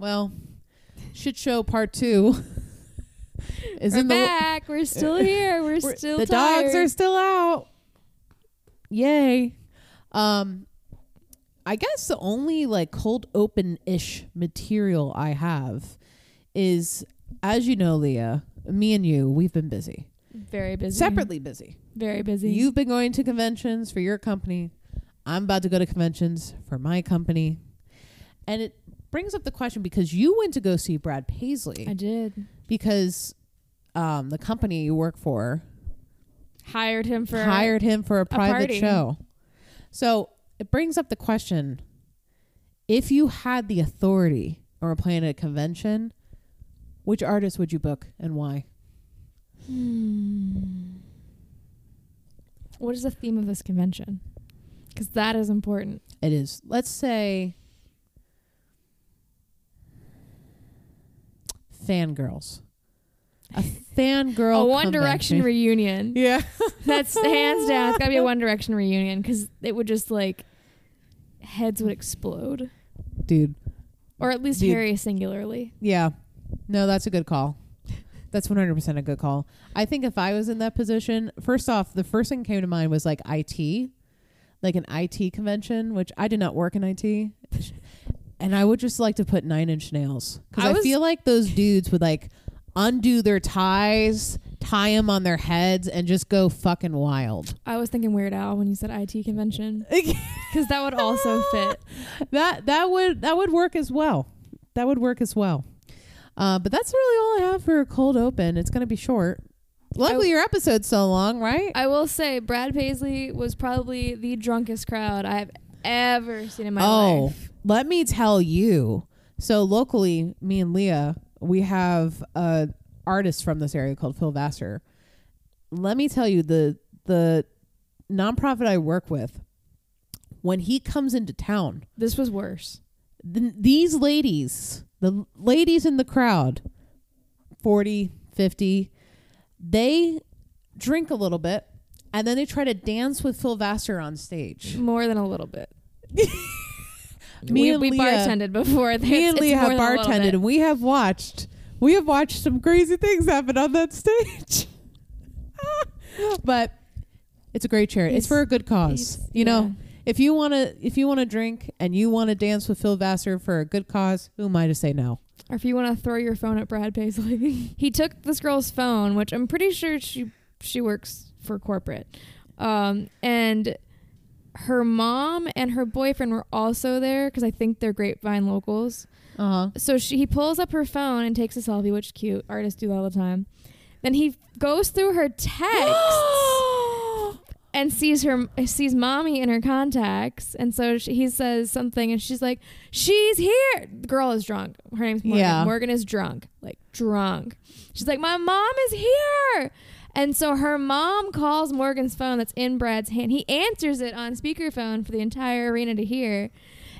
Well, shit show part two is We're in the back. We're still here. We're, We're- still the tired. dogs are still out. Yay. Um I guess the only like cold open ish material I have is as you know, Leah, me and you, we've been busy. very busy. Separately busy. Very busy. You've been going to conventions for your company. I'm about to go to conventions for my company. And it brings up the question because you went to go see Brad Paisley I did. because um, the company you work for Hired him for hired him for a private party. show. So it brings up the question if you had the authority or were playing at a convention, which artist would you book and why? Hmm. What is the theme of this convention? Because that is important. It is, let's say, fangirls. A fangirl. a One Direction reunion. yeah. That's hands down. It's gotta be a One Direction reunion because it would just like heads would explode, Dude. or at least Dude. Harry singularly. Yeah. No, that's a good call. That's 100% a good call. I think if I was in that position, first off, the first thing came to mind was like IT, like an IT convention, which I did not work in IT. And I would just like to put nine inch nails because I I, was- feel like those dudes would like undo their ties, tie them on their heads, and just go fucking wild. I was thinking Weird Al when you said IT convention because that would also fit. that that would that would work as well. That would work as well. Uh, but that's really all I have for a cold open. It's going to be short. Luckily, your episode's so long, right? I will say Brad Paisley was probably the drunkest crowd I've ever seen in my oh, life. let me tell you. So locally, me and Leah, we have a artist from this area called Phil Vassar. Let me tell you the the nonprofit I work with. When he comes into town, This was worse. th- these ladies, the ladies in the crowd, 40, 50, they drink a little bit and then they try to dance with Phil Vassar on stage. More than a little bit. Me we, and we Leah- bartended before. me and Leah have bartended and we have watched we have watched some crazy things happen on that stage. but it's a great charity. It's He's- for a good cause. You know, yeah. if you want to if you want to drink and you want to dance with Phil Vassar for a good cause, who am I to say no? Or if you want to throw your phone at Brad Paisley. he took this girl's phone, which I'm pretty sure she she works for corporate. Um, and her mom and her boyfriend were also there because I think they're Grapevine locals. Uh-huh. So she he pulls up her phone and takes a selfie, which is cute. Artists do that all the time. Then he goes through her texts and sees her sees mommy in her contacts, and so she, he says something, and she's like, "She's here." The girl is drunk. Her name's Morgan. Yeah. Morgan is drunk, like drunk. She's like, "My mom is here." And so her mom calls Morgan's phone that's in Brad's hand. He answers it on speakerphone for the entire arena to hear.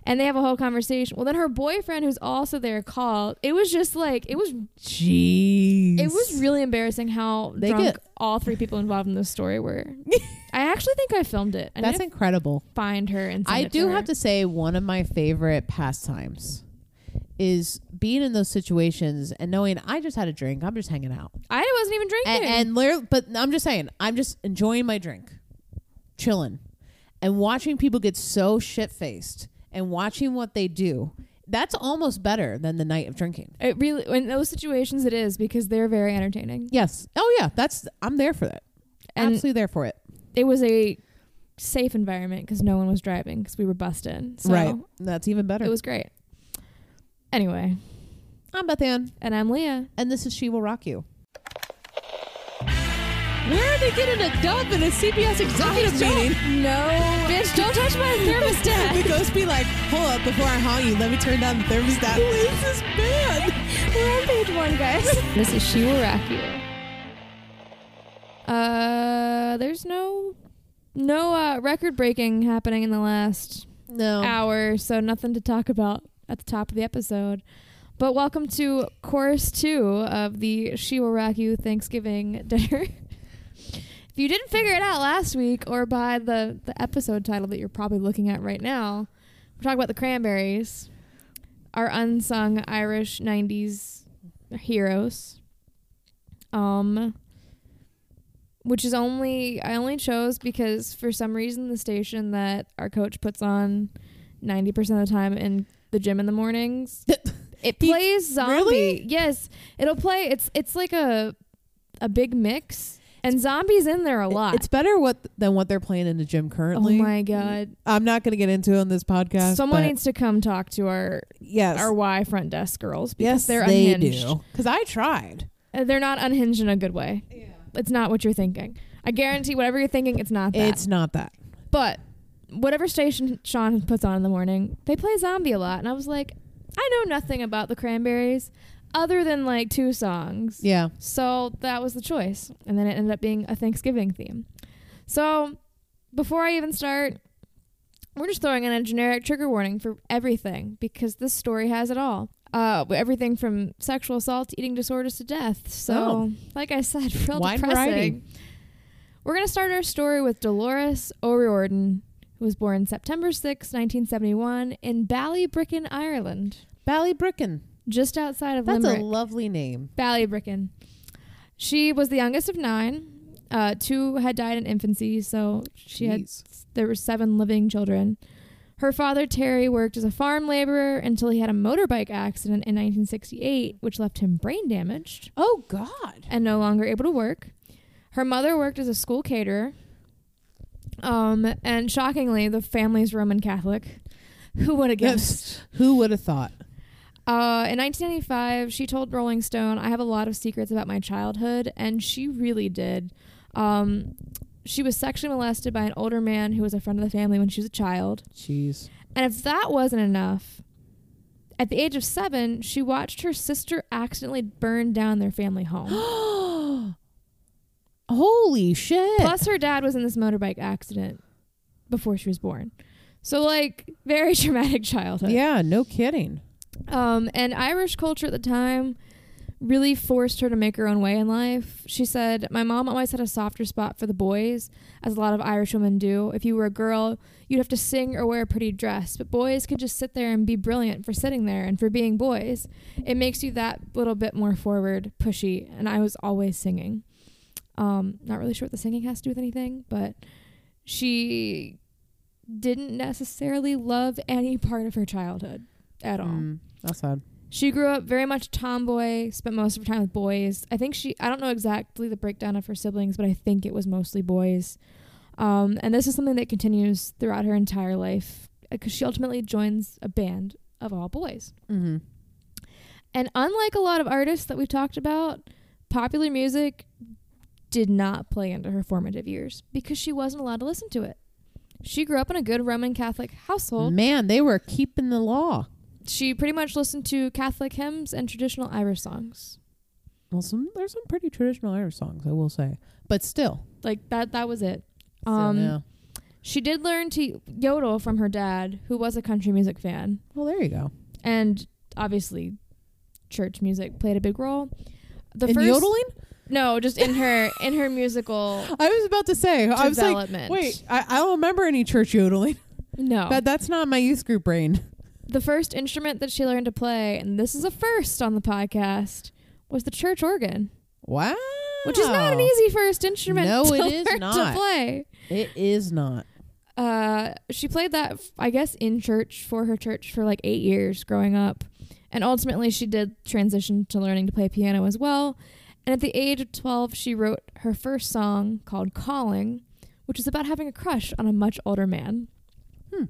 And they have a whole conversation. Well, then her boyfriend, who's also there, called. It was just like it was. Jeez. It was really embarrassing how They drunk get- all three people involved in this story were. I actually think I filmed it. I That's incredible. find her and. I do her. have to say one of my favorite pastimes is being in those situations and knowing I just had a drink. I'm just hanging out. I wasn't even drinking. And, and literally, but I'm just saying, I'm just enjoying my drink, chilling, and watching people get so shit faced and watching what they do. That's almost better than the night of drinking. it really, in those situations, it is because they're very entertaining. Yes. Oh yeah. That's I'm there for that. And Absolutely there for it. it was a safe environment because no one was driving because we were busted. So right. That's even better. It was great. Anyway, I'm Beth Ann, and I'm Leah. and this is She Will Rock You. Where are they getting a dub in a CBS executive meeting? No, bitch, don't touch my thermostat. the thermostat. ghost be like, hold up, before I haunt you, let me turn down the thermostat. Who is this man? We're on page one, guys. this is She Will Rock You. Uh, there's no no uh, record breaking happening in the last No. hour, so nothing to talk about at the top of the episode. But welcome to course two of the She Will You Thanksgiving dinner. if you didn't figure it out last week or by the, the episode title that you're probably looking at right now, we're talking about the cranberries. our unsung Irish '90s heroes. Um, which is only I only chose because for some reason the station that our coach puts on ninety percent of the time in the gym in the mornings, it plays zombie. really? Yes, it'll play. It's it's like a a big mix, and zombies in there a lot. It's better what than what they're playing in the gym currently. oh my god! I'm not going to get into it on this podcast. Someone but needs to come talk to our yes, our Y front desk girls because yes, they're they unhinged. do. Because I tried. Uh, They're not unhinged in a good way. Yeah. It's not what you're thinking. I guarantee whatever you're thinking, it's not that. It's not that. but whatever station Sean puts on in the morning, they play zombie a lot, and I was like, I know nothing about the Cranberries other than like two songs. Yeah. So that was the choice. And then it ended up being a Thanksgiving theme. So before I even start, we're just throwing in a generic trigger warning for everything because this story has it all. Uh, everything from sexual assault to eating disorders to death. So, Oh. like I said, real Wide depressing. variety. We're going to start our story with Dolores O'Riordan, who was born September 6, 1971, in Ballybricken, Ireland, Ballybricken. just outside of That's Limerick. a lovely name. Ballybricken. She was the youngest of nine. Uh, two had died in infancy, so she had there were seven living children. Her father Terry worked as a farm laborer until he had a motorbike accident in 1968, which left him brain damaged Oh God. and no longer able to work. Her mother worked as a school caterer. Um, and shockingly, the family's Roman Catholic. Who would have guessed? Who would have thought? Uh, in 1995, she told Rolling Stone, "I have a lot of secrets about my childhood," and she really did. Um, she was sexually molested by an older man who was a friend of the family when she was a child. Jeez. And if that wasn't enough, at the age of seven, she watched her sister accidentally burn down their family home. Holy shit. Plus, her dad was in this motorbike accident before she was born. So, like, very traumatic childhood. yeah, no kidding. Um, and Irish culture at the time really forced her to make her own way in life. She said, My mom always had a softer spot for the boys, as a lot of Irish women do. If you were a girl, you'd have to sing or wear a pretty dress, but boys could just sit there and be brilliant for sitting there and for being boys. It makes you that little bit more forward, pushy, and I was always singing. Um, not really sure what the singing has to do with anything, but she didn't necessarily love any part of her childhood at all. Mm, that's sad. She grew up very much tomboy, spent most of her time with boys. I think she, I don't know exactly the breakdown of her siblings, but I think it was mostly boys. Um, and this is something that continues throughout her entire life because she ultimately joins a band of all boys. Mm-hmm. And unlike a lot of artists that we've talked about, popular music did not play into her formative years because she wasn't allowed to listen to it. She grew up in a good Roman Catholic household. Man, they were keeping the law. She pretty much listened to Catholic hymns and traditional Irish songs. Well, some there's some pretty traditional Irish songs, I will say, but still. Like that that was it. Um yeah. she did learn to yodel from her dad, who was a country music fan. Well, there you go. And obviously church music played a big role. The In first yodeling? No, just in her in her musical I was about to say. I was like, wait, I, I don't remember any church yodeling. No. But that's not my youth group brain. the first instrument that she learned to play, and this is a first on the podcast, was the church organ, Wow. which is not an easy first instrument No, to it is not. to play. It is not. Uh, she played that, I guess, in church for her church for like eight years growing up. And ultimately, she did transition to learning to play piano as well. And at the age of 12, she wrote her first song called Calling, which is about having a crush on a much older man. Hmm.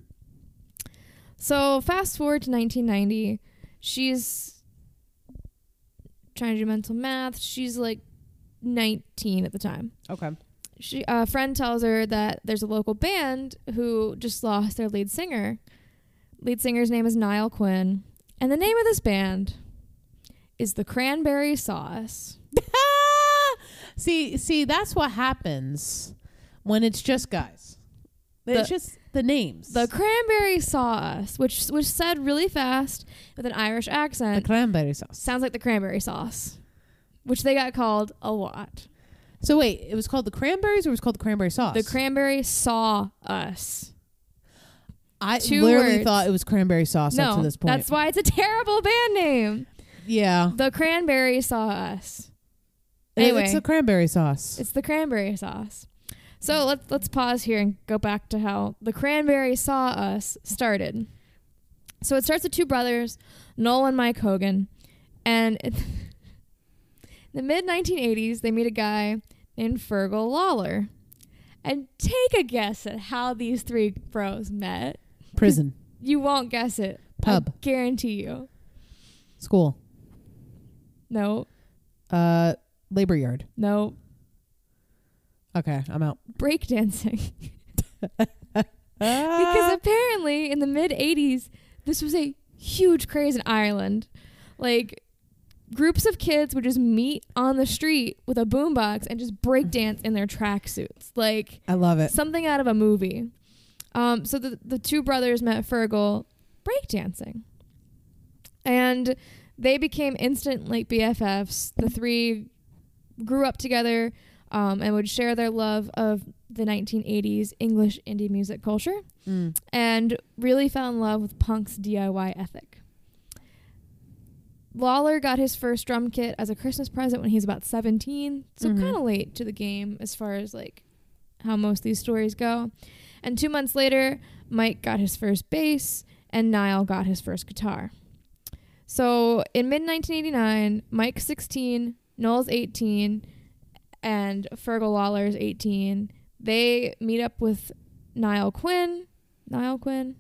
So, fast forward to 1990. She's trying to do mental math. She's like 19 at the time Okay. she a friend tells her that there's a local band who just lost their lead singer. Lead singer's name is Niall Quinn, and the name of this band is the Cranberry Sauce. see, see, that's what happens when it's just guys. It's just the names. The Cranberry Sauce, which was said really fast with an Irish accent. the cranberry sauce. sounds like the cranberry sauce, which they got called a lot. So wait, it was called the cranberries or it was called the cranberry sauce? The cranberry saw us. I Two literally words. thought it was cranberry sauce up no, to this point. that's why it's a terrible band name. yeah. The cranberry saw us. Anyway. it's a cranberry sauce. It's the cranberry sauce. So let's let's pause here and go back to how the cranberry saw us started. So it starts with two brothers, Noel and Mike Hogan, and it, in the mid 1980s they meet a guy named Fergal Lawler. And take a guess at how these three bros met. Prison, You won't guess it. Pub. I guarantee you. school, No, uh, labor yard. no. Okay, I'm out. Breakdancing. Because apparently in the mid 80s this was a huge craze in ireland like groups of kids would just meet on the street with a boombox and just break dance in their tracksuits like I love it. something out of a movie um, so the, the two brothers met fergal breakdancing and they became instant like bffs the three grew up together um, and would share their love of the 1980s english indie music culture Mm. and really fell in love with punk's DIY ethic. Lawler got his first drum kit as a Christmas present when he was about 17, so Mhm. kind of late to the game as far as like how most of these stories go. And 2 months later, Mike got his first bass and Niall got his first guitar. So, in mid 1989, Mike's 16, Noel's 18, and Fergal Lawler's 18. They meet up with Niall Quinn. Niall Quinn.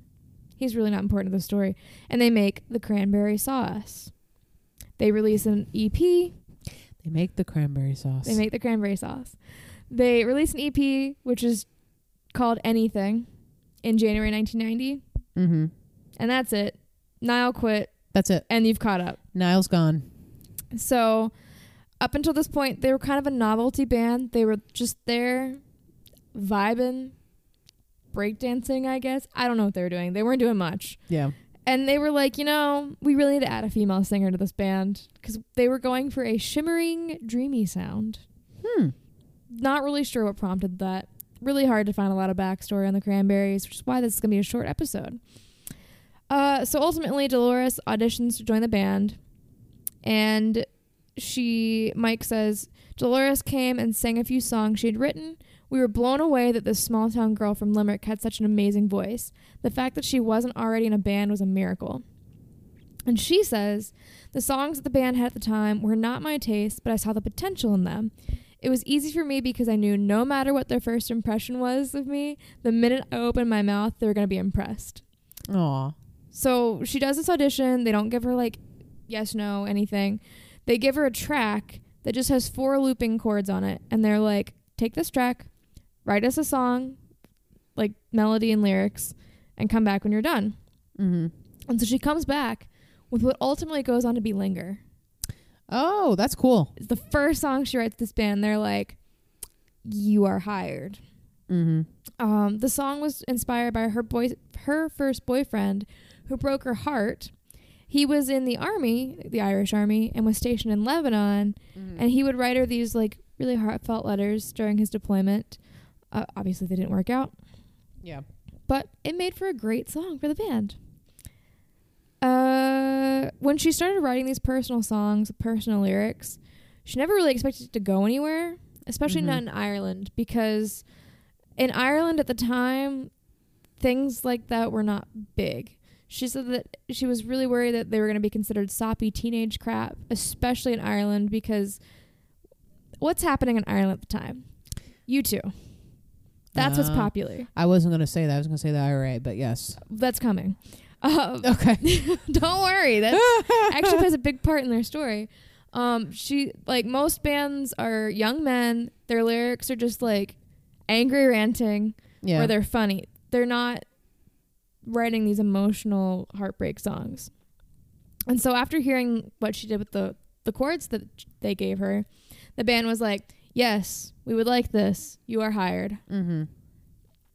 He's really not important to the story. And they make the cranberry sauce. They release an EP. They make the cranberry sauce. They make the cranberry sauce. They release an EP, which is called Anything, in January 1990. mm-hmm. And that's it. Niall quit, That's it. and you've caught up. Niall's gone. So, up until this point, they were kind of a novelty band. They were just there, vibing, breakdancing, I guess. I don't know what they were doing. They weren't doing much. Yeah. And they were like, you know, we really need to add a female singer to this band because they were going for a shimmering, dreamy sound. Hmm. Not really sure what prompted that. Really hard to find a lot of backstory on the Cranberries, which is why this is going to be a short episode. Uh, so ultimately, Dolores auditions to join the band, and she, Mike says, Dolores came and sang a few songs she had written. We were blown away that this small town girl from Limerick had such an amazing voice. The fact that she wasn't already in a band was a miracle. And she says, The songs that the band had at the time were not my taste, but I saw the potential in them. It was easy for me because I knew no matter what their first impression was of me, the minute I opened my mouth, they were going to be impressed. Aw. So she does this audition. They don't give her like yes, no, anything. They give her a track that just has four looping chords on it. And they're like, take this track, write us a song, like melody and lyrics, and come back when you're done. Mm-hmm. And so she comes back with what ultimately goes on to be Linger. Oh, that's cool. It's the first song she writes this band. They're like, you are hired. Mm-hmm. Um, the song was inspired by her boy, her first boyfriend, who broke her heart. He was in the army, the Irish army, and was stationed in Lebanon. And he would write her these like really heartfelt letters during his deployment. Uh, obviously, they didn't work out, yeah. but it made for a great song for the band. Uh, when she started writing these personal songs, personal lyrics, she never really expected it to go anywhere, especially Mhm. not in Ireland, because in Ireland at the time, things like that were not big. She said that she was really worried that they were going to be considered soppy teenage crap, especially in Ireland, because what's happening in Ireland at the time? U2. That's what's Uh, popular. I wasn't gonna say that. I was gonna say the IRA, but yes. That's coming. Uh, Okay. don't worry. That actually plays a big part in their story. Um, she like most bands are young men. Their lyrics are just like angry ranting, yeah. or they're funny. They're not writing these emotional heartbreak songs. And so after hearing what she did with the the chords that they gave her, the band was like, "Yes, we would like this. You are hired." mm-hmm.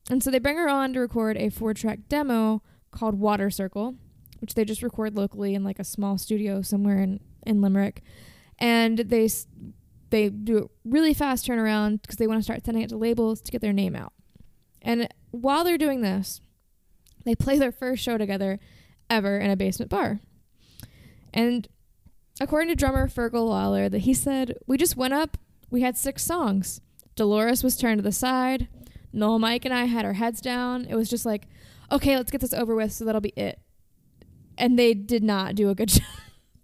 And so they bring her on to record a four track demo called Water Circle, which they just record locally in like a small studio somewhere in, in Limerick. And they they do a really fast turnaround because they want to start sending it to labels to get their name out. And while they're doing this, They play their first show together ever in a basement bar. And according to drummer Fergal Lawler, that he said, We just went up, we had six songs. Dolores was turned to the side. Noel, Mike, and I had our heads down. It was just like, okay, let's get this over with, so that'll be it. And they did not do a good job.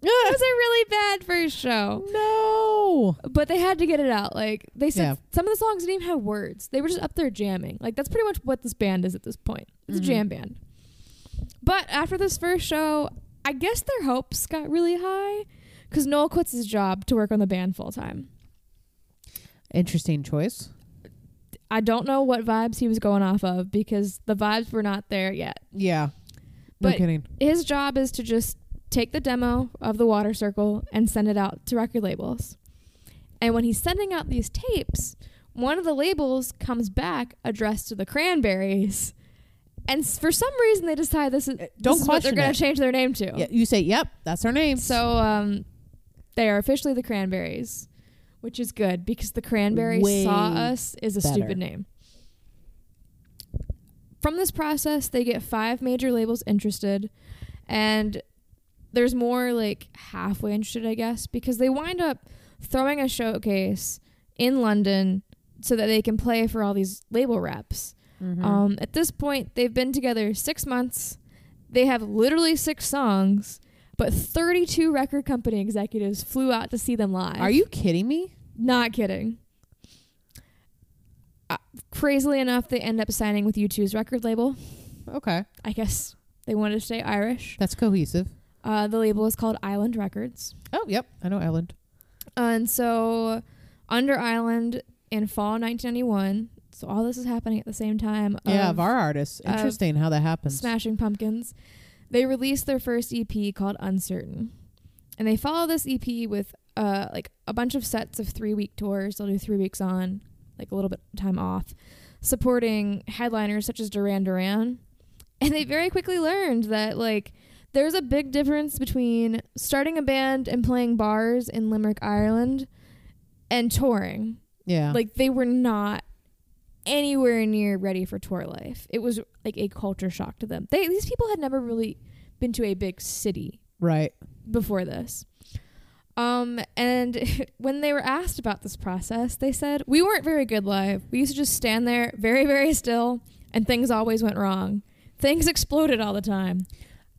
It was a really bad first show. no. But they had to get it out. Like they said, Yeah. some of the songs didn't even have words. They were just up there jamming. Like that's pretty much what this band is at this point. It's Mhm. a jam band. But after this first show, I guess their hopes got really high because Noel quits his job to work on the band full time. Interesting choice. I don't know what vibes he was going off of because the vibes were not there yet. Yeah. No But- kidding. His job is to just take the demo of the water circle and send it out to record labels. And when he's sending out these tapes, one of the labels comes back addressed to the Cranberries. And for some reason, they decide this is, Uh, don't this is what they're going to change their name to. Yeah, you say, "Yep, that's our name." So um, they are officially the Cranberries, which is good because the Cranberries Way saw us is a better. stupid name. From this process, they get five major labels interested, and there's more like halfway interested, I guess, because they wind up throwing a showcase in London so that they can play for all these label reps. Mhm. Um, at this point, they've been together six months. They have literally six songs, but 32 record company executives flew out to see them live. Are you kidding me? Not kidding. Uh, crazily enough, they end up signing with U2's record label. Okay, I guess they wanted to stay Irish. that's cohesive. Uh, the label is called Island Records. Oh, yep, I know Island. And so, under Island in fall 1991, so all this is happening at the same time. yeah, of of our artists. Interesting how that happens. Smashing Pumpkins. They released their first EP called Uncertain. And they follow this EP with uh like a bunch of sets of 3-week tours. They'll do 3 weeks on, like a little bit of time off, supporting headliners such as Duran Duran. And they very quickly learned that like there's a big difference between starting a band and playing bars in Limerick, Ireland and touring yeah, like they were not anywhere near ready for tour life. It was like a culture shock to them. They these people had never really been to a big city right. before this. Um and when they were asked about this process, they said, "We weren't very good live. We used to just stand there very very still and things always went wrong. Things exploded all the time.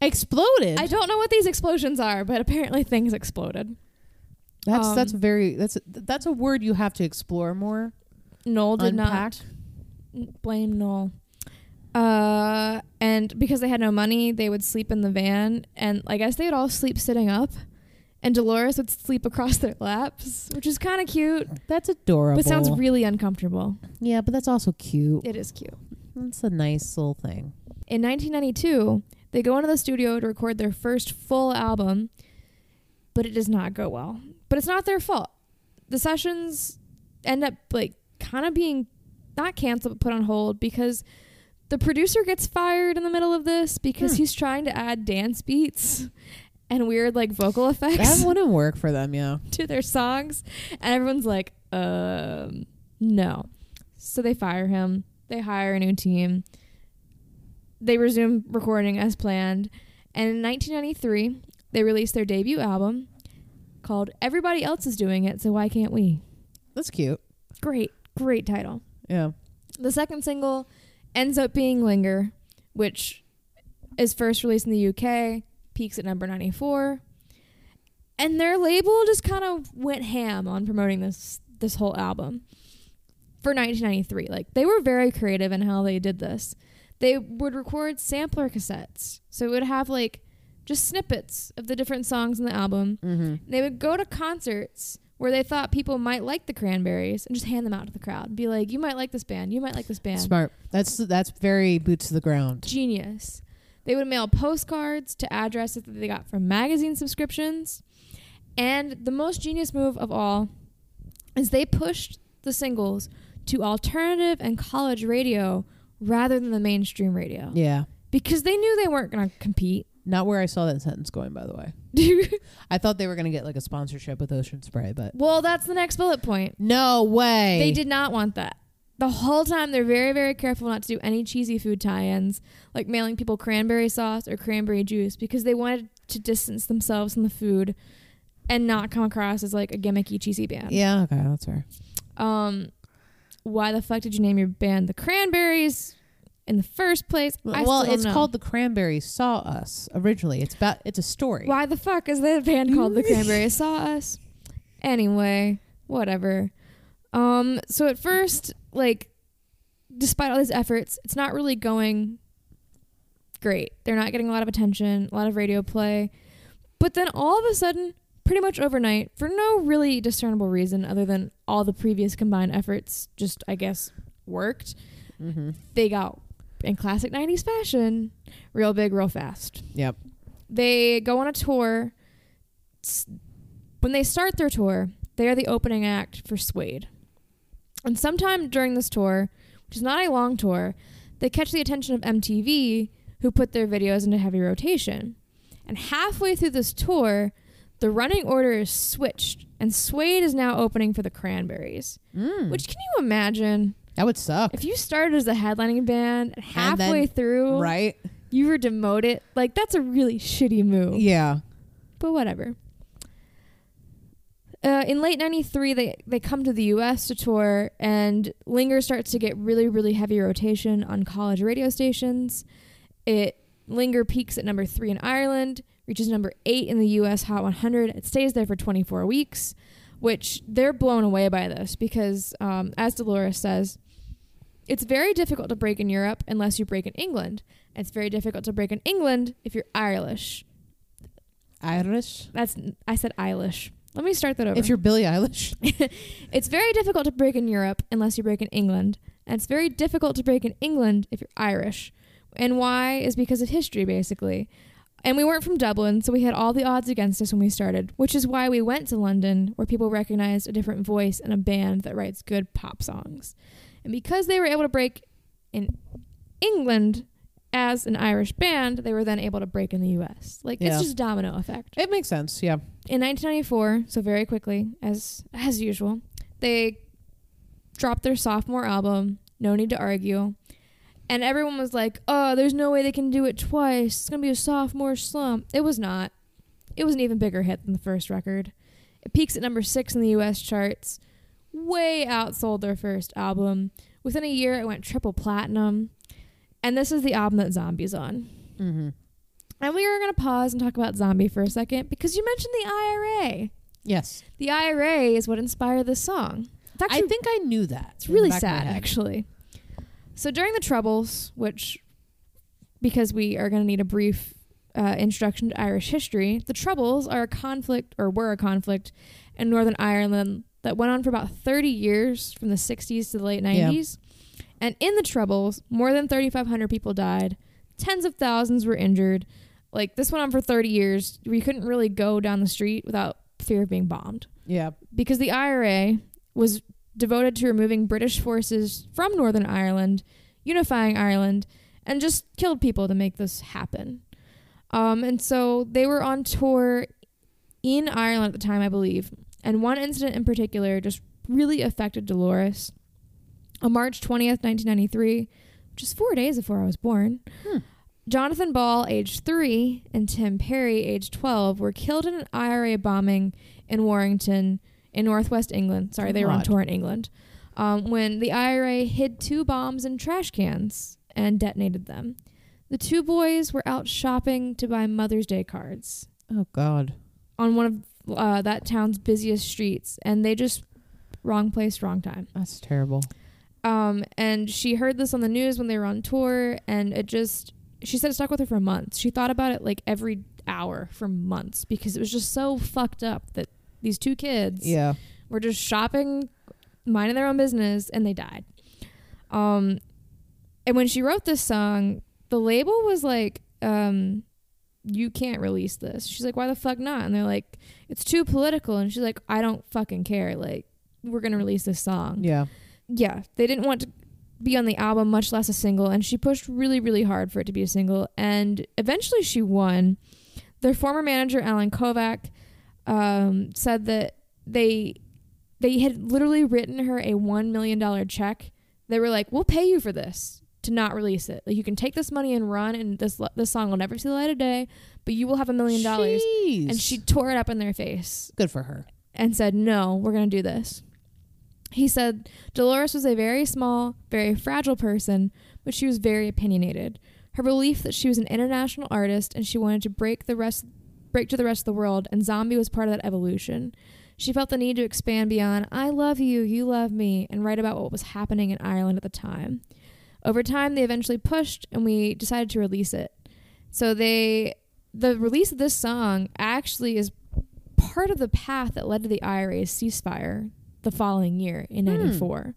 Exploded. I don't know what these explosions are, but apparently things exploded." that's um, that's very that's that's a word you have to explore more. Noel did Unpack. not blame Noel. Uh, and because they had no money, they would sleep in the van, and I guess they'd all sleep sitting up, and Dolores would sleep across their laps, which is kind of cute, That's adorable. but sounds really uncomfortable. yeah, but that's also cute. It is cute. That's a nice little thing. In 1992, they go into the studio to record their first full album, but it does not go well. But it's not their fault. The sessions end up like kind of being not canceled but put on hold because the producer gets fired in the middle of this because Hmm. he's trying to add dance beats and weird like vocal effects That wouldn't work for them. Yeah. to their songs and everyone's like um no so they fire him they hire a new team they resume recording as planned. And in 1993 they released their debut album called everybody else is doing it so why can't we? That's cute. great great title. Yeah. the second single ends up being linger which is first released in the uk peaks at number 94 and their label just kind of went ham on promoting this this whole album for 1993 like they were very creative in how they did this they would record sampler cassettes so it would have like just snippets of the different songs in the album Mm-hmm. they would go to concerts where they thought people might like the cranberries and just hand them out to the crowd be like you might like this band you might like this band Smart. That's that's very boots to the ground. genius. They would mail postcards to addresses that they got from magazine subscriptions. And the most genius move of all is they pushed the singles to alternative and college radio rather than the mainstream radio Yeah. because they knew they weren't going to compete. Not where I saw that sentence going, by the way. I thought they were going to get like a sponsorship with Ocean Spray, but well, that's the next bullet point. no way. They did not want that. the whole time they're very, very careful not to do any cheesy food tie-ins, like mailing people cranberry sauce or cranberry juice, because they wanted to distance themselves from the food and not come across as like a gimmicky cheesy band. Yeah, okay, that's fair. Um, why the fuck did you name your band the Cranberries in the first place? I well, still it's know. called The Cranberries Saw Us originally. It's about it's a story. Why the fuck is there a band called the Cranberries Saw Us? Anyway, whatever. Um, so at first, like, despite all these efforts, it's not really going great. They're not getting a lot of attention, a lot of radio play. But then all of a sudden, pretty much overnight, for no really discernible reason other than all the previous combined efforts just, I guess, worked, Mm-hmm. they got in classic 90s fashion real big, real fast Yep. they go on a tour. When they start their tour, they are the opening act for Suede. And sometime during this tour, which is not a long tour, they catch the attention of MTV, who put their videos into heavy rotation. And halfway through this tour, the running order is switched, and Suede is now opening for the Cranberries. Mm. Which can you imagine? that would suck, If you started as a headlining band, and And then- halfway through right? you were demoted, like that's a really shitty move Yeah. but whatever. Uh, in late '93, they they come to the U.S. to tour, and Linger starts to get really, really heavy rotation on college radio stations. It Linger peaks at number three in Ireland, reaches number eight in the U.S. Hot 100. It stays there for 24 weeks, which they're blown away by this because, um, as Dolores says, it's very difficult to break in Europe unless you break in England. It's very difficult to break in England if you're Irish. Irish. That's I said Eilish. Let me start that over. If you're Billie Eilish, it's very difficult to break in Europe unless you break in England, and it's very difficult to break in England if you're Irish. And why is because of history, basically. And we weren't from Dublin, so we had all the odds against us when we started, which is why we went to London, where people recognized a different voice and a band that writes good pop songs. And because they were able to break in England as an Irish band, they were then able to break in the US. Like Yeah. it's just a domino effect. it makes sense. Yeah. In 1994, so very quickly, as as usual, they dropped their sophomore album, No Need to Argue. And everyone was like, oh, there's no way they can do it twice. It's going to be a sophomore slump. It was not. It was an even bigger hit than the first record. It peaks at number six in the US charts, way outsold their first album. Within a year, it went triple platinum. And this is the album that Zombie's on. Mm-hmm. And we are going to pause and talk about Zombie for a second because you mentioned the IRA. Yes. The IRA is what inspired this song. It's I actually think I knew that. it's really back of my sad, actually. So during the Troubles, which because we are going to need a brief uh, introduction to Irish history, the Troubles are a conflict or were a conflict in Northern Ireland that went on for about 30 years from the 60s to the late 90s. Yeah. And in the Troubles, more than 3,500 people died, tens of thousands were injured. Like this went on for 30 years. We couldn't really go down the street without fear of being bombed Yeah. because the IRA was devoted to removing British forces from Northern Ireland, unifying Ireland, and just killed people to make this happen. Um, and so they were on tour in Ireland at the time, I believe. And one incident in particular just really affected Dolores. On March 20th, 1993, just four days before I was born, Hmm. Jonathan Ball, age three, and Tim Parry, age 12, were killed in an IRA bombing in Warrington in northwest England. Sorry, they were on tour in England. Um, when the IRA hid two bombs in trash cans and detonated them. The two boys were out shopping to buy Mother's Day cards Oh God. on one of uh, that town's busiest streets, and they just wrong place, wrong time. That's terrible. Um, and she heard this on the news when they were on tour, and it just she said it stuck with her for months. She thought about it like every hour for months because it was just so fucked up that these two kids Yeah. were just shopping, minding their own business, and they died. Um, and when she wrote this song, the label was like, um, "You can't release this." She's like, "Why the fuck not?" And they're like, "It's too political." And she's like, "I don't fucking care. Like, we're gonna release this song." Yeah. yeah, they didn't want to be on the album, much less a single, and she pushed really, really hard for it to be a single, and eventually she won. Their former manager, Allen Kovac, um, said that they they had literally written her a one million dollar check they were like, "We'll pay you for this to not release it. Like you can take this money and run, and this this song will never see the light of day, but you will have a million dollars." And she tore it up in their face good for her. and said, "No, we're going to do this." He said Dolores was a very small, very fragile person, but she was very opinionated. Her belief that she was an international artist and she wanted to break the rest break to the rest of the world and Zombie was part of that evolution. She felt the need to expand beyond I love you, you love me and write about what was happening in Ireland at the time. Over time they eventually pushed and we decided to release it. So they the release of this song actually is part of the path that led to the IRA's ceasefire the following year in Hmm. 94.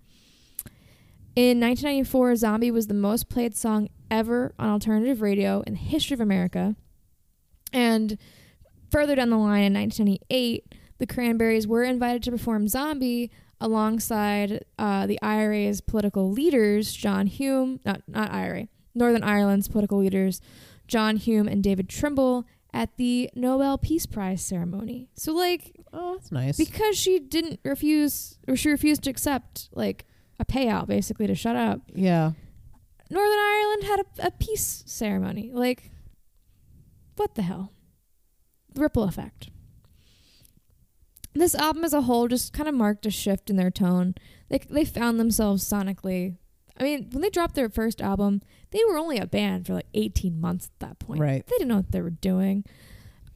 In 1994, Zombie was the most played song ever on alternative radio in the history of America. And further down the line in 1998, the Cranberries were invited to perform Zombie alongside uh, the IRA's political leaders, John Hume, not, not IRA, Northern Ireland's political leaders, John Hume and David Trimble, at the Nobel Peace Prize ceremony. So, like, Oh, that's nice. because she didn't refuse, or she refused to accept, like, a payout basically to shut up, yeah. Northern Ireland had a, a peace ceremony. Like, what the hell? Ripple effect. This album as a whole just kind of marked a shift in their tone. They, they found themselves sonically. I mean, when they dropped their first album, they were only a band for like 18 months at that point. Right. They didn't know what they were doing.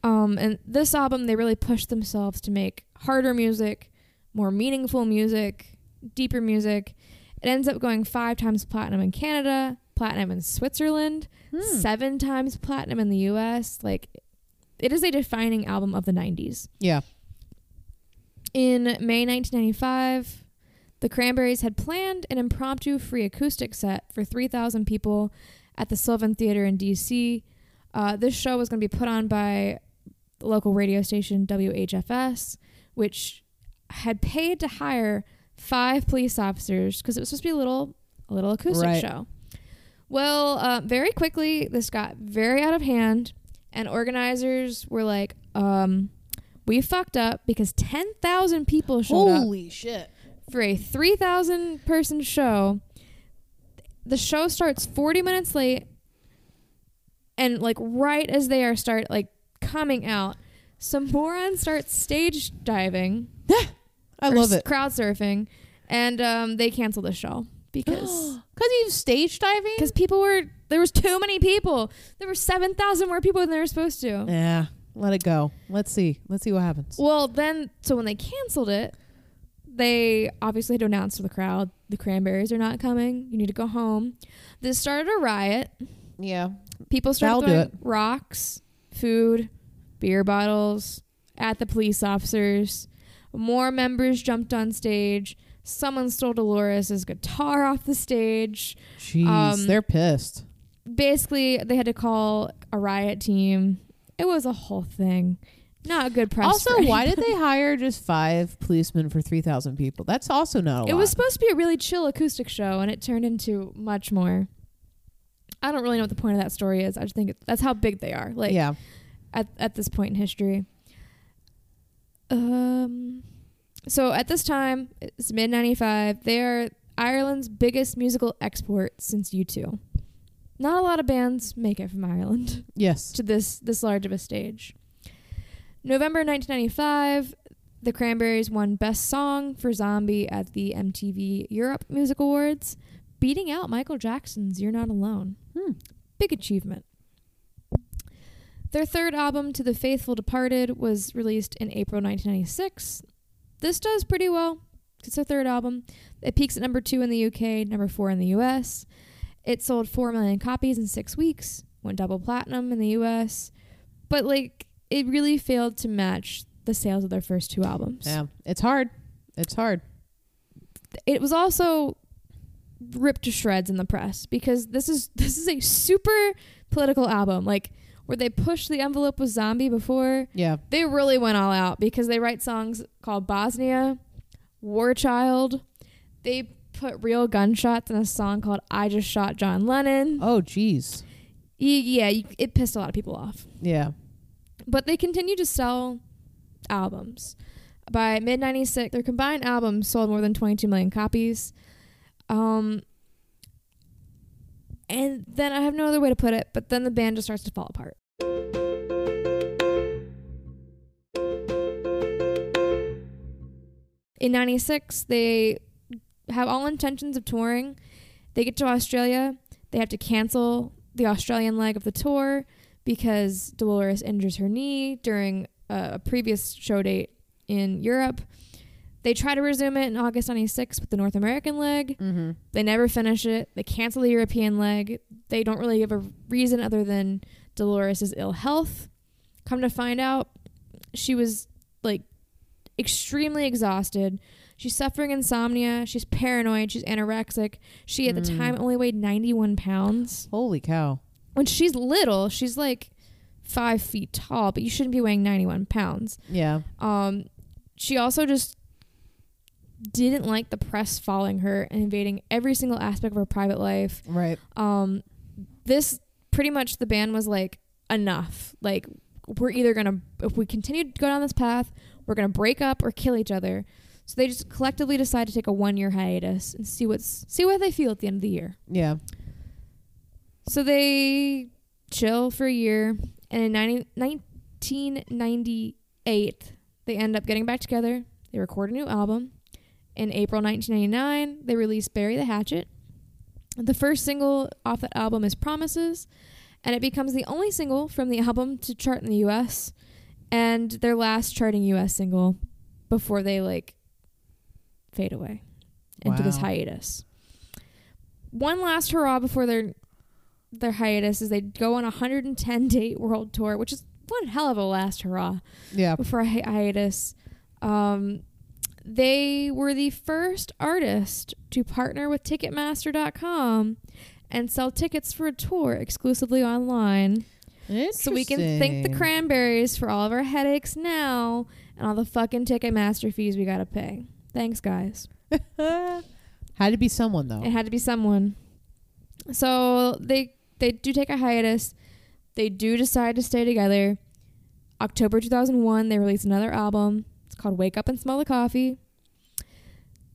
Um, and this album, they really pushed themselves to make harder music, more meaningful music, deeper music. It ends up going five times platinum in Canada, platinum in Switzerland, Hmm. seven times platinum in the US. Like, it is a defining album of the 90s. Yeah. In May 1995, the Cranberries had planned an impromptu free acoustic set for 3,000 people at the Sylvan Theater in DC. Uh, this show was going to be put on by the local radio station WHFS, which had paid to hire five police officers because it was supposed to be a little a little acoustic Right. show. Well, uh, very quickly this got very out of hand, and organizers were like, um, "We fucked up because ten thousand people showed up Holy shit. for a 3,000 person show. The show starts 40 minutes late and like right as they are start like coming out, some moron starts stage diving. I love it. Crowd surfing and um, they cancel the show because Because you stage diving? because people were there was too many people. There were 7,000 more people than they were supposed to. Yeah. Let it go. Let's see. Let's see what happens. Well, then, so when they canceled it, they obviously had to announce to the crowd the cranberries are not coming. You need to go home. This started a riot. Yeah. People started That'll throwing rocks, food, beer bottles at the police officers. More members jumped on stage. Someone stole Dolores' guitar off the stage. Jeez. Um, they're pissed. Basically, they had to call a riot team. It was a whole thing. Not a good press. Also, why did they hire just five policemen for 3,000 people? That's also not a It lot. was supposed to be a really chill acoustic show, and it turned into much more. I don't really know what the point of that story is. I just think that's how big they are. Like yeah. at at this point in history. Um, so at this time, it's mid '95. They are Ireland's biggest musical export since U2. Not a lot of bands make it from Ireland Yes. to this this large of a stage. November 1995, the Cranberries won Best Song for Zombie at the MTV Europe Music Awards, beating out Michael Jackson's "You're Not Alone." Hmm. Big achievement. Their third album, To the Faithful Departed, was released in April 1996. This does pretty well. It's their third album. It peaks at number two in the UK, number four in the US. It sold 4 million copies in six weeks, went double platinum in the US, but like it really failed to match the sales of their first two albums. Yeah. It's hard. It's hard. It was also ripped to shreds in the press because this is this is a super political album. Like where they pushed the envelope with Zombie before, Yeah. they really went all out because they write songs called Bosnia, War Child. They put real gunshots in a song called I Just Shot John Lennon. Oh, jeez. Yeah, you- it pissed a lot of people off. Yeah. But they continue to sell albums. By mid 96, their combined albums sold more than 22 million copies. Um, and then I have no other way to put it, but then the band just starts to fall apart. In 96, they have all intentions of touring. They get to Australia. They have to cancel the Australian leg of the tour because Dolores injures her knee during a, a previous show date in Europe. They try to resume it in August 96 with the North American leg. Mm-hmm. They never finish it. They cancel the European leg. They don't really give a reason other than Dolores' ill health. Come to find out, she was like extremely exhausted. She's suffering insomnia. She's paranoid. She's anorexic. She at the Mm. time only weighed 91 pounds. Holy cow. When she's little, she's like five feet tall, but you shouldn't be weighing 91 pounds. Yeah. Um, she also just didn't like the press following her and invading every single aspect of her private life. Right. Um, this pretty much the band was like enough. Like we're either gonna if we continue to go down this path, we're gonna break up or kill each other. So they just collectively decide to take a one year hiatus and see what's see what they feel at the end of the year. Yeah. So they chill for a year, and in 90, 1998, they end up getting back together. They record a new album. In April 1999, they release Bury the Hatchet. The first single off that album is Promises, and it becomes the only single from the album to chart in the US and their last charting US single before they like fade away into this hiatus. One last hurrah before their their hiatus is they go on a 110 date world tour, which is one hell of a last hurrah Yeah. before a hi- hiatus. Um, they were the first artist to partner with Ticketmaster.com and sell tickets for a tour exclusively online. So we can thank the Cranberries for all of our headaches now and all the fucking Ticketmaster fees we gotta pay. Thanks, guys. Had to be someone though. It had to be someone. So they they do take a hiatus. They do decide to stay together. October 2001, they release another album. Called Wake Up and Smell the Coffee.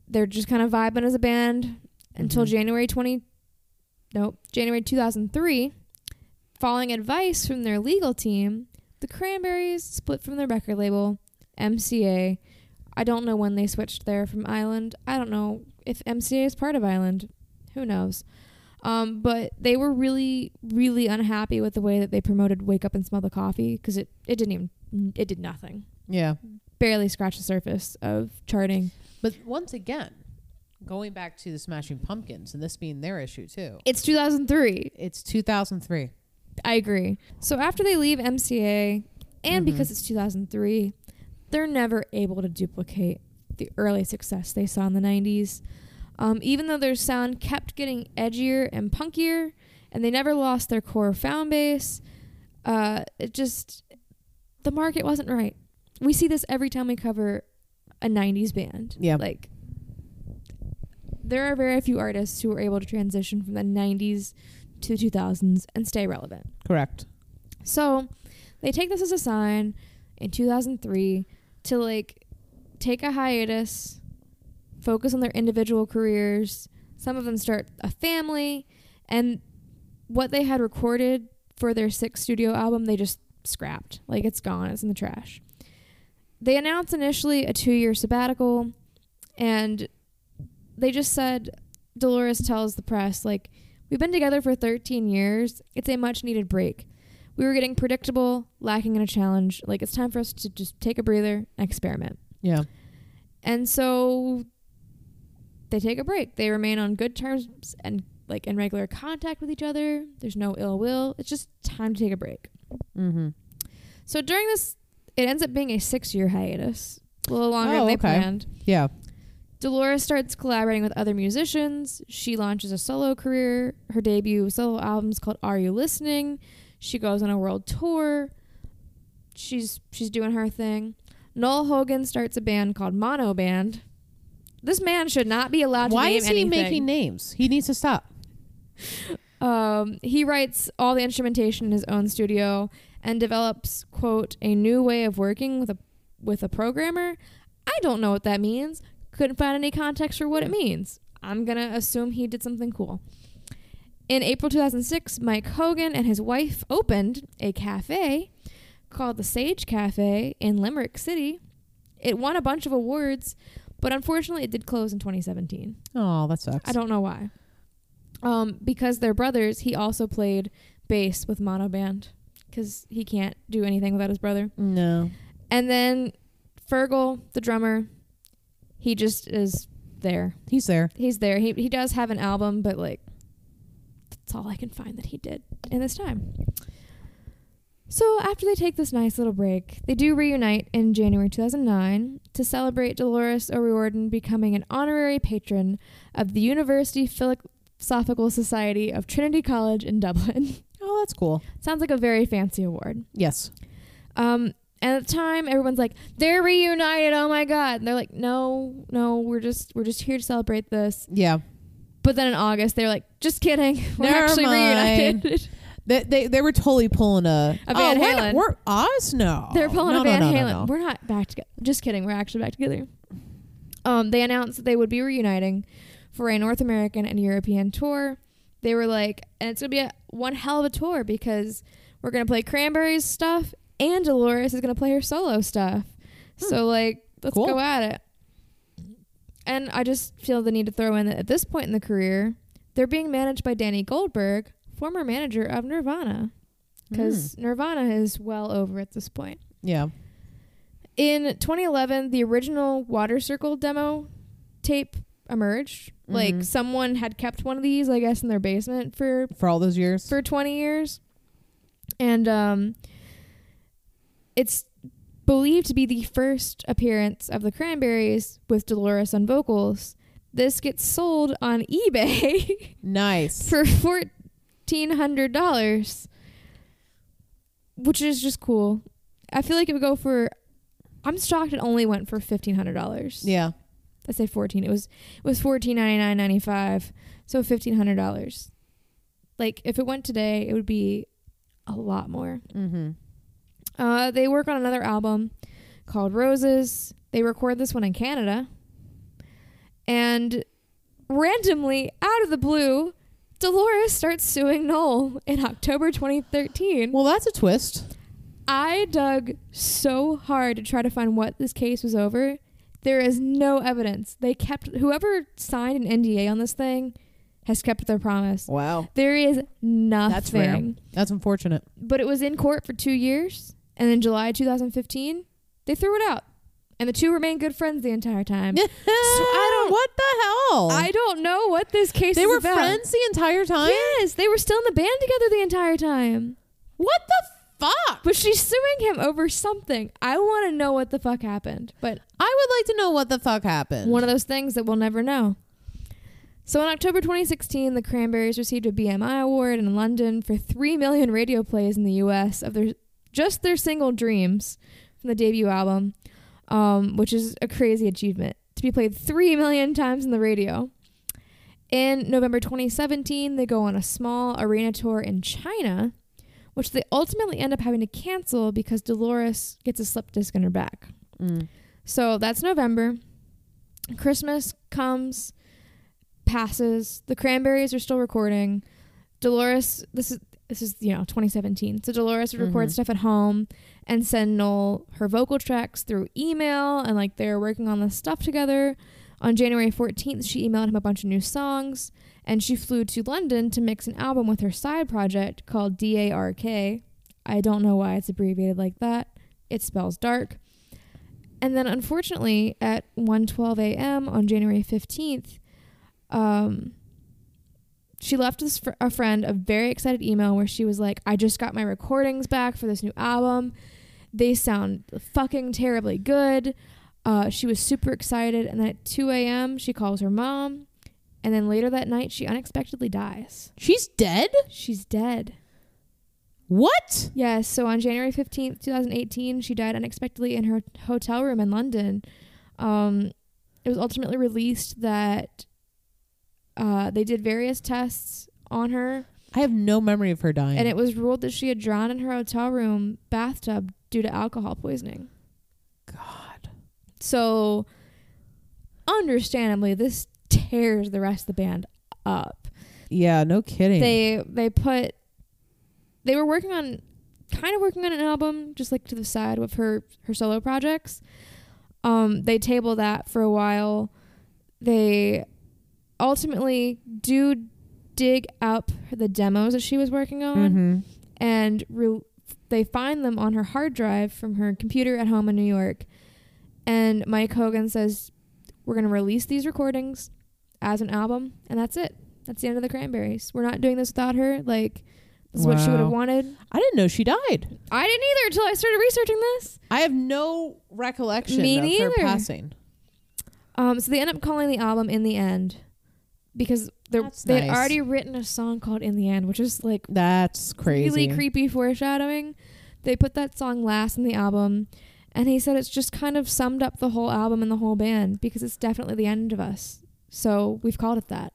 They're just kind of vibing as a band until Mhm. January 20 Nope, January 2003. Following advice from their legal team, the Cranberries split from their record label, MCA. I don't know when they switched there from Island. I don't know if MCA is part of Island. Who knows? Um, but they were really, really unhappy with the way that they promoted "Wake Up and Smell the Coffee" because it, it didn't even it did nothing, Yeah. Barely scratched the surface of charting. But once again, going back to the Smashing Pumpkins and this being their issue too. It's 2003. It's 2003. I agree. So after they leave MCA, and Mhm. because it's 2003, they're never able to duplicate the early success they saw in the 90s. Um, even though their sound kept getting edgier and punkier, and they never lost their core fan base, uh, it just the market wasn't right. We see this every time we cover a 90s band. Yeah. Like there are very few artists who are able to transition from the 90s to 2000s and stay relevant. Correct. So they take this as a sign in 2003 to like take a hiatus, focus on their individual careers. Some of them start a family, and what they had recorded for their sixth studio album, they just scrapped. Like it's gone, it's in the trash. They announced initially a two year sabbatical, and they just said, Dolores tells the press, like, we've been together for 13 years. It's a much needed break we were getting predictable, lacking in a challenge. Like it's time for us to just take a breather and experiment. Yeah. And so they take a break. They remain on good terms and like in regular contact with each other. There's no ill will. It's just time to take a break. Mm-hmm. So during this, it ends up being a six year hiatus, a little longer Oh, than they okay. planned. Yeah. Dolores starts collaborating with other musicians. She launches a solo career. Her debut solo album is called Are You Listening? She goes on a world tour. She's she's doing her thing. Noel Hogan starts a band called Mono Band. This man should not be allowed to Why is he anything. making names? He needs to stop. Um, he writes all the instrumentation in his own studio and develops quote a new way of working with a with a programmer. I don't know what that means. Couldn't find any context for what it means. I'm going to assume he did something cool. In April 2006, Mike Hogan and his wife opened a cafe called the Sage Cafe in Limerick City. It won a bunch of awards, but unfortunately, it did close in 2017. Oh, that sucks. I don't know why. Um, because they're brothers, he also played bass with Mono Band because he can't do anything without his brother. No. And then Fergal, the drummer, he just is there. He's there. He's there. He he does have an album, but like that's all I can find that he did in this time. So after they take this nice little break, they do reunite in January 2009 to celebrate Dolores O'Riordan becoming an honorary patron of the University Philosophical Society of Trinity College in Dublin. Oh, that's cool. Sounds like a very fancy award. Yes. Um, and at the time, everyone's like, "They're reunited! Oh my god!" And they're like, "No, no, we're just we're just here to celebrate this." Yeah. But then in August, they're like, "Just kidding, we're Never actually mind. reunited." They, they they were totally pulling a, A Van oh, we're- Halen. We're, us? No. they're pulling no, a Van no, no, Halen. We're not back together. Just kidding, we're actually back together. Um, they announced that they would be reuniting for a North American and European tour. They were like, and it's gonna be a, one hell of a tour because we're gonna play Cranberries stuff and Dolores is gonna play her solo stuff. Hmm. So like, let's Cool. go at it. And I just feel the need to throw in that at this point in the career, they're being managed by Danny Goldberg, former manager of Nirvana, because Nirvana is well over at this point. Yeah. In 2011, the original Water Circle demo tape emerged. Like Mhm. someone had kept one of these, I guess, in their basement for For all those years. for 20 years. And um it's believed to be the first appearance of the Cranberries with Dolores on vocals. This gets sold on eBay nice. for $1400, which is just cool. I feel like it would go for I'm shocked it only went for $1500. yeah. I say 14. It was it was 14.99.95. So $1500. Like if it went today, it would be a lot more. Mm-hmm. Uh, they work on another album called Roses. They record this one in Canada. And randomly, out of the blue, Dolores starts suing Noel in October 2013. Well, that's a twist. I dug so hard to try to find what this case was over. There is no evidence. They kept whoever signed an NDA on this thing has kept their promise. Wow. There is nothing. That's rare. That's unfortunate. But it was in court for two years, and in July 2015, they threw it out, and the two remained good friends the entire time. I don't- What the hell? I don't know what this case they is were about. friends the entire time. Yes, they were still in the band together the entire time. What the fuck? But she's suing him over something. I want to know what the fuck happened. But I would like to know what the fuck happened. one of those things that we'll never know. So in October 2016, the Cranberries received a BMI award in London for 3 million radio plays in the US of their just their single Dreams from the debut album, um, which is a crazy achievement to be played 3 million times in the radio. In November 2017, they go on a small arena tour in China, which they ultimately end up having to cancel because Dolores gets a slip disc in her back. Mm. So that's November. Christmas comes, passes. The Cranberries are still recording. Dolores, this is this is you know 2017. So Dolores would record Mhm. stuff at home and send Noel her vocal tracks through email, and like they're working on this stuff together. On January 14th, she emailed him a bunch of new songs, and she flew to London to mix an album with her side project called DARK. I don't know why it's abbreviated like that. It spells dark. And then, unfortunately, at 1:12 a.m. on January 15th, um, she left this fr- a friend a very excited email where she was like, "I just got my recordings back for this new album. They sound fucking terribly good." Uh, she was super excited, and then at 2 a.m. she calls her mom, and then later that night she unexpectedly dies. She's dead? She's dead. What? Yes, so on January 15th, 2018, she died unexpectedly in her hotel room in London. Um, it was ultimately released that uh, they did various tests on her, I have no memory of her dying. and it was ruled that she had drowned in her hotel room bathtub due to alcohol poisoning. God. So, understandably, this tears the rest of the band up. Yeah, no kidding. They they put they were working on kind of working on an album just like to the side with her her solo projects. Um they table that for a while. They ultimately do dig up the demos that she was working on Mhm. and re- they find them on her hard drive from her computer at home in New York. And Mike Hogan says, We're going to release these recordings as an album, and that's it. That's the end of the Cranberries. We're not doing this without her. Like, this is what she would have wanted. I didn't know she died. I didn't either until I started researching this. I have no recollection Me of her neither. passing. Um, so they end up calling the album In the End because they had already written a song called In the End, which is like That's crazy. really creepy foreshadowing. They put that song last in the album, and he said it's just kind of summed up the whole album and the whole band because it's definitely the end of us. So we've called it that.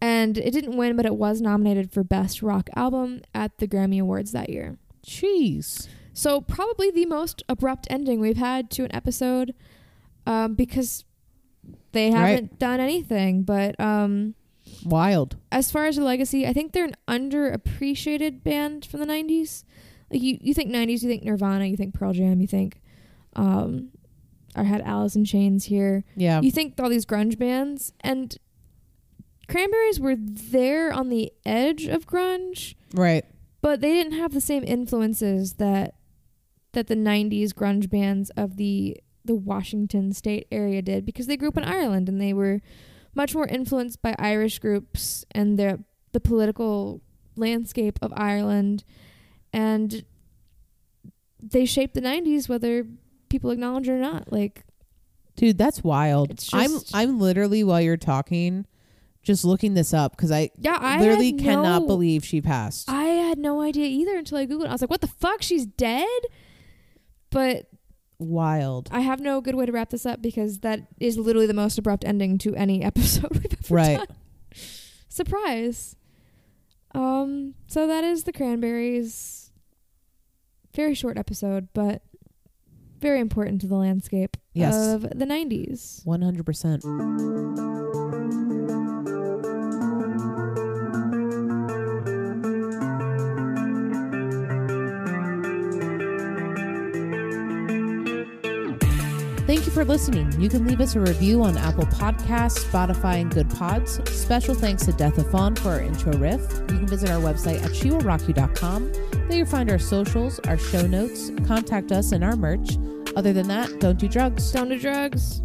And it didn't win, but it was nominated for Best Rock Album at the Grammy Awards that year. Jeez. So probably the most abrupt ending we've had to an episode, um, because they haven't done anything. But um, Wild. as far as the legacy, I think they're an underappreciated band from the '90s. Like you, you think '90s, you think Nirvana, you think Pearl Jam, you think, um, I had Alice in Chains here. Yeah. You think all these grunge bands, and Cranberries were there on the edge of grunge, right. but they didn't have the same influences that that the '90s grunge bands of the the Washington State area did because they grew up in Ireland and they were much more influenced by Irish groups and the the political landscape of Ireland, and they shaped the '90s whether people acknowledge it or not. Like Dude, that's wild. It's I'm I'm literally while you're talking just looking this up because I yeah, I literally cannot no- believe she passed. I had no idea either until I googled. it. I was like, "What the fuck? She's dead." But Wild. I have no good way to wrap this up because that is literally the most abrupt ending to any episode we've ever Right. done. Surprise. Um. So that is the Cranberries. Very short episode, but very important to the landscape Yes. of the '90s. One hundred percent. Thank you for listening. You can leave us a review on Apple Podcasts, Spotify, and Good Pods. Special thanks to Death of Fawn for our intro riff. You can visit our website at shewillrockyou.com. There you'll find our socials, our show notes, contact us, and our merch. Other than that, don't do drugs. Don't do drugs.